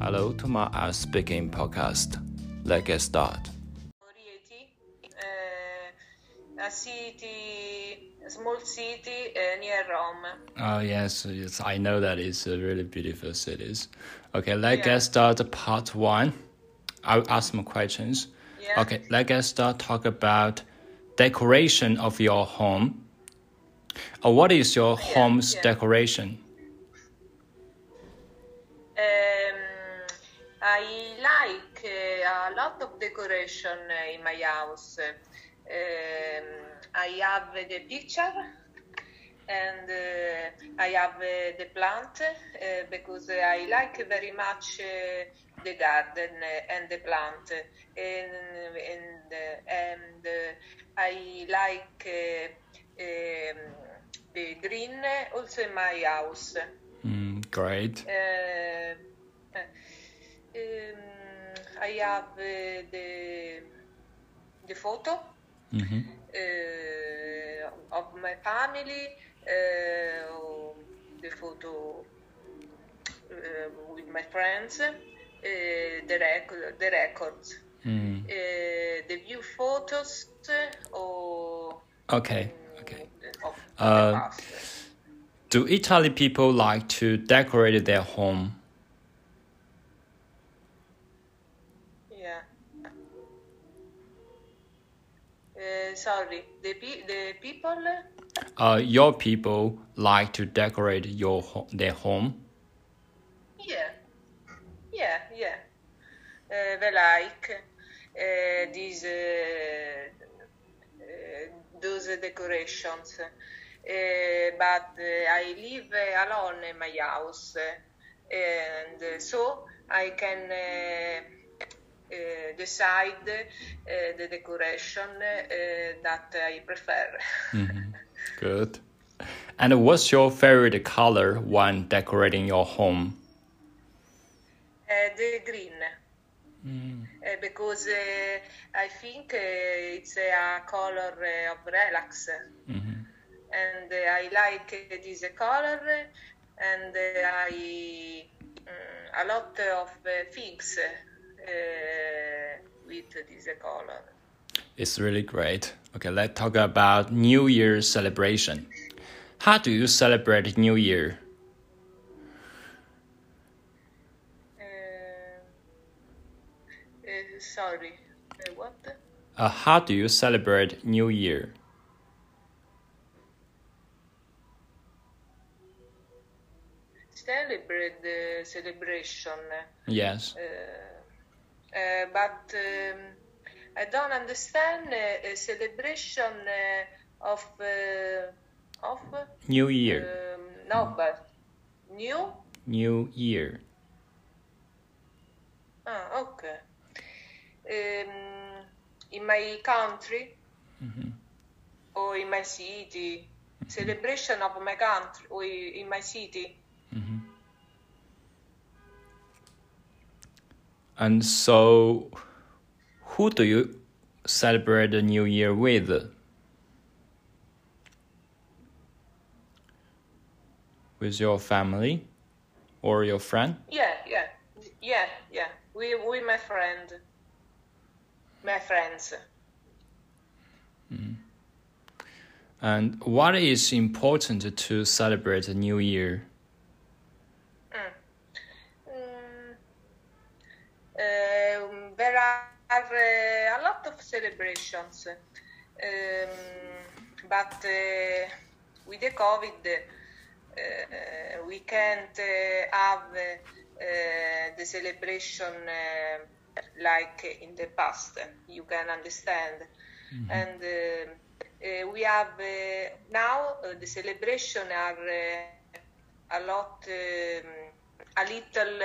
Hello to my uh, speaking podcast. Let's get started. Uh, a city, small city uh, near Rome. Oh yes, yes, I know that it's a really beautiful cities. Okay, let's Yeah. get started. Part one. I'll ask some questions. Yeah. Okay, let's get started. Talk about decoration of your home. Uh, what is your home's yeah. decoration? I like a lot of decoration in my house. Um, I have the picture and uh, I have uh, the plant uh, because I like very much uh, the garden and the plant and and, and I like um, the green also in my house. Mm, great. Um, I have uh, the the photo hmm uh, of my family, uh, the photo uh, with my friends, uh, the record, the records, Mm. uh, the view photos, or Okay. Okay. Uh. Do Italy people like to decorate their home? Sorry, the pe- the people. Uh, your people like to decorate your ho- their home. Yeah, yeah, yeah. Uh, they like uh, these uh, uh, those decorations. Uh, but uh, I live alone in my house, and so I can decide uh, the decoration uh, that I prefer. Good. And what's your favorite color when decorating your home? Uh, the green. Uh, because uh, I think it's a color of relax, and uh, I like this color, and I mm, a lot of things with this color. It's really great. Okay, let's talk about New Year celebration. How do you celebrate New Year? Uh, uh, sorry, uh, what? Uh, how do you celebrate New Year? Celebrate the celebration. Yes. Uh, but um, I don't understand uh, a celebration uh, of uh, of New Year. um, no, but new. New Year. Ah, okay. Um, in my country or in my city, celebration of my country or in my city. And so, who do you celebrate the New Year with? With your family or your friend? Yeah, yeah, yeah, yeah. We with my friend, my friends. Mm-hmm. And what is important to celebrate the New Year? Mm, um, there are uh, a lot of celebrations, um, but uh, with the COVID, uh, we can't have the celebration like in the past. You can understand, and. Uh, we have uh, now uh, the celebration are a lot um, a little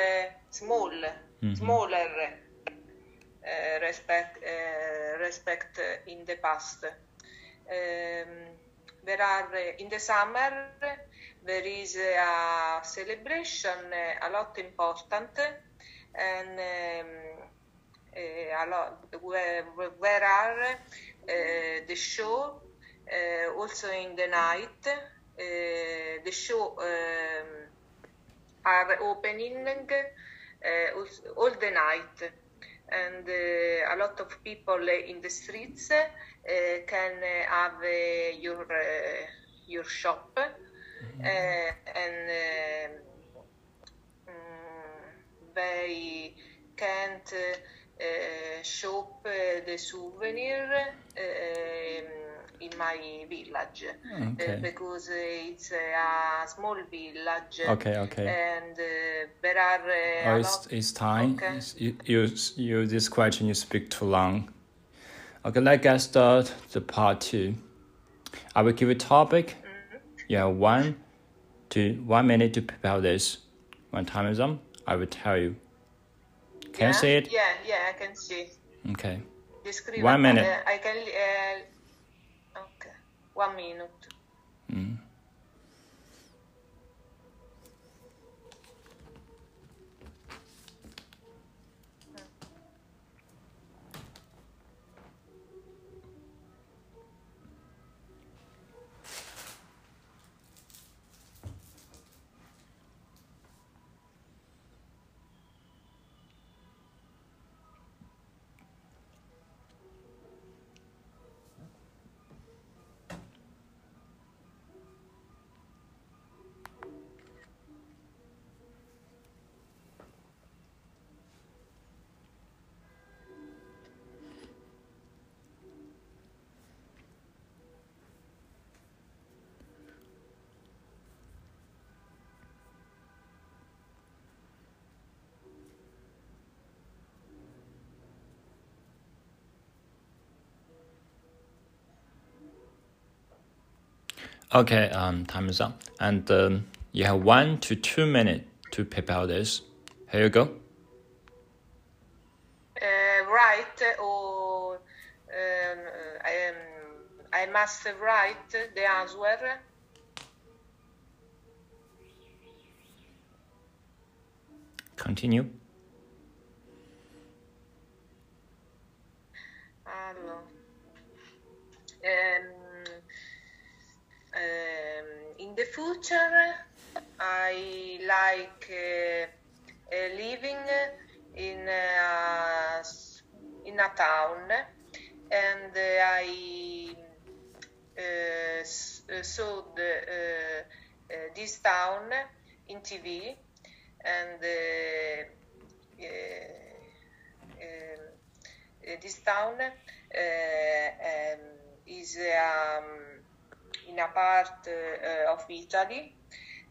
small smaller uh, respect uh, respect in the past. Um, there are in the summer there is a celebration a lot important and um, a lot where, where are the show also in the night the show um, are opening all the night and uh, a lot of people in the streets uh, can have uh, your your shop. And um, they can't shop the souvenir um, in my village okay. uh, because it's a small village. Okay, okay. And uh, there are. oh, it's, it's time. Okay. You, you, you, this question you speak too long. Okay, let's get start the part two. I will give a topic. Mm -hmm. You have one to one minute to prepare this. When time is up, I will tell you. Can yeah? you see it? Yeah, yeah, I can see. Okay. Describe one minute. Uh, I can. Uh, one minute. Mm. Okay, um, time is up. And um, you have one to two minutes to prepare this. Here you go. Uh, write or um, I, um, I must write the answer. Continue. Allora. Um, um, future, I like uh, uh, living in a, in a town, and I saw the, this town in TV, and this town um, is um, in a part uh, of Italy.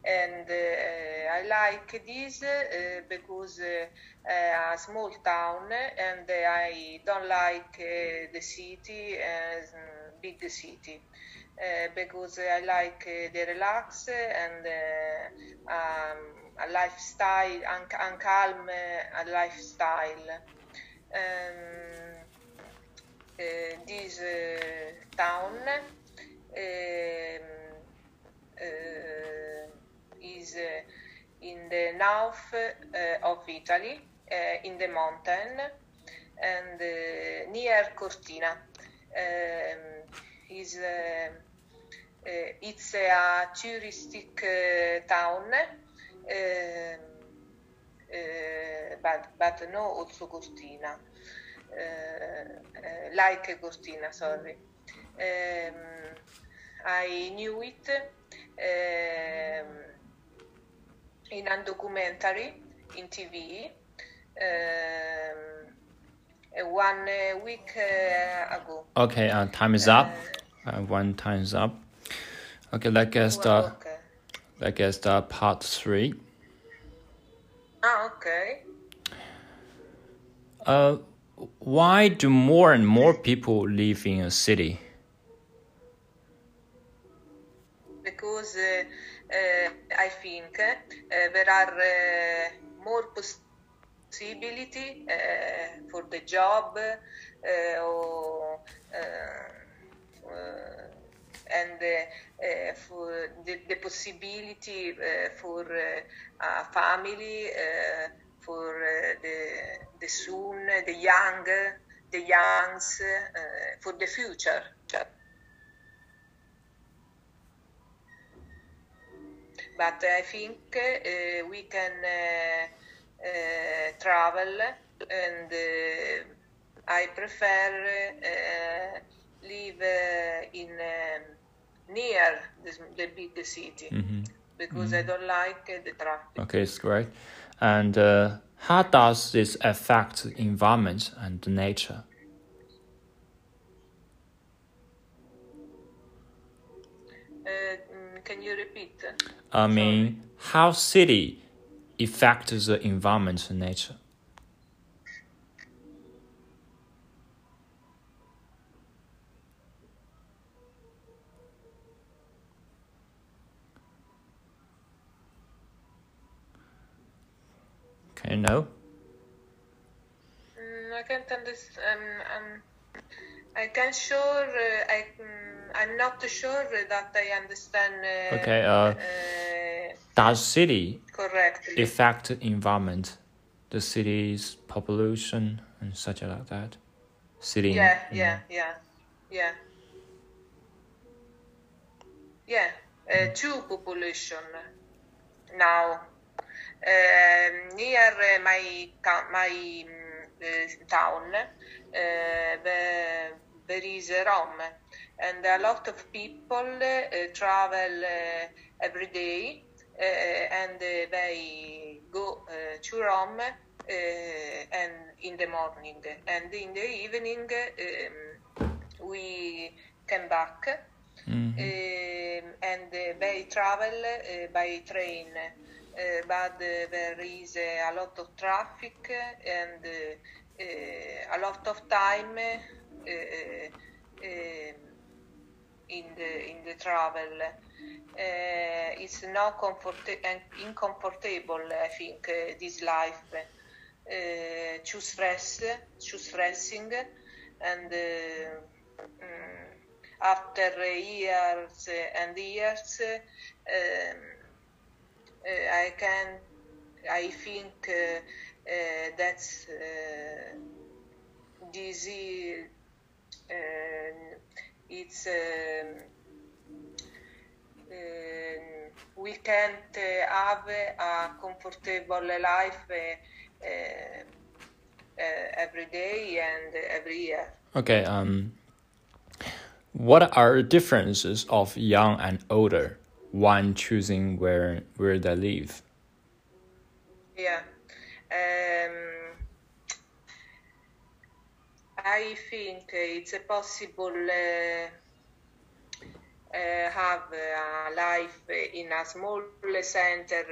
And uh, I like this uh, because a small town, and I don't like the city as big city. Uh, because I like uh, the relax and uh, um, a lifestyle and, and calm a lifestyle. Um, this town uh, is uh, in the north uh, of Italy, in the mountain, and near Cortina. Um, is it's a touristic town. Um, uh, but but no also Cortina uh, uh, like Cortina sorry um, I knew it um, in a documentary in TV um, one week uh, ago. Okay, uh, time is up. Uh, one time is up. Okay, let's get start. Okay. Let's get start part three. Ah, okay. Uh, why do more and more people live in a city? Because uh, I think uh, there are more possibility for the job or and uh, for the, the possibility uh, for uh, a family, for the the soon, the young, the youngs, for the future. But I think uh, we can uh, travel, and I prefer live in near the, the big city mm-hmm. because mm-hmm. I don't like the traffic. Okay, it's great. And uh, how does this affect the environment and nature? Can you repeat? I mean, how city affects the environment and nature? Can you know? Mm, I can't understand. Um, um, I can sure. Uh, I mm, I'm not sure that I understand. Uh, okay. Uh, does city correctly affect environment, the city's population and such like that? City. Yeah. Yeah. Yeah. Yeah. Yeah. Uh, two population now uh, near my my uh, town uh, there is Rome, and a lot of people travel every day, and they go to Rome and in the morning, and in the evening um, we come back. Mm-hmm. Um, and they travel by train uh, but uh, there is uh, a lot of traffic and a lot of time in the in the travel. it's not comfort- uncomfortable, I think, this life. too stress, too stressing, and mm, after years and years, um, uh, I can, I think uh, uh, that's this is, Um, it's um, um, we can't uh, have a comfortable life uh, uh, every day and every year. Okay. Um, what are the differences of young and older? one choosing where where they live. Yeah. Um, I think it's possible uh, uh, have a life in a small center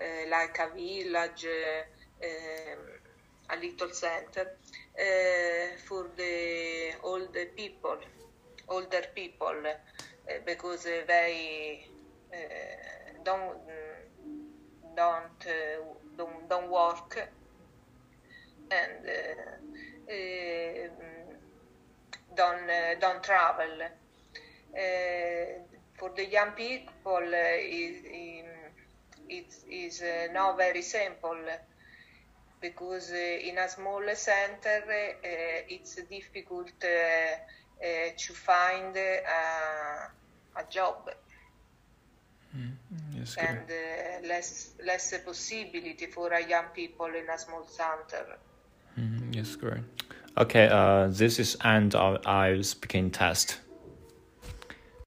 uh, like a village, um, a little center uh, for the older people, older people, uh, because they don't don't don't don't work. And don't don't travel. for the young people, it, it is not very simple because in a small center it's difficult to find a job. Mm, yes, and uh, less less possibility for a young people in a small center. Great. Okay, uh, this is end of our speaking test.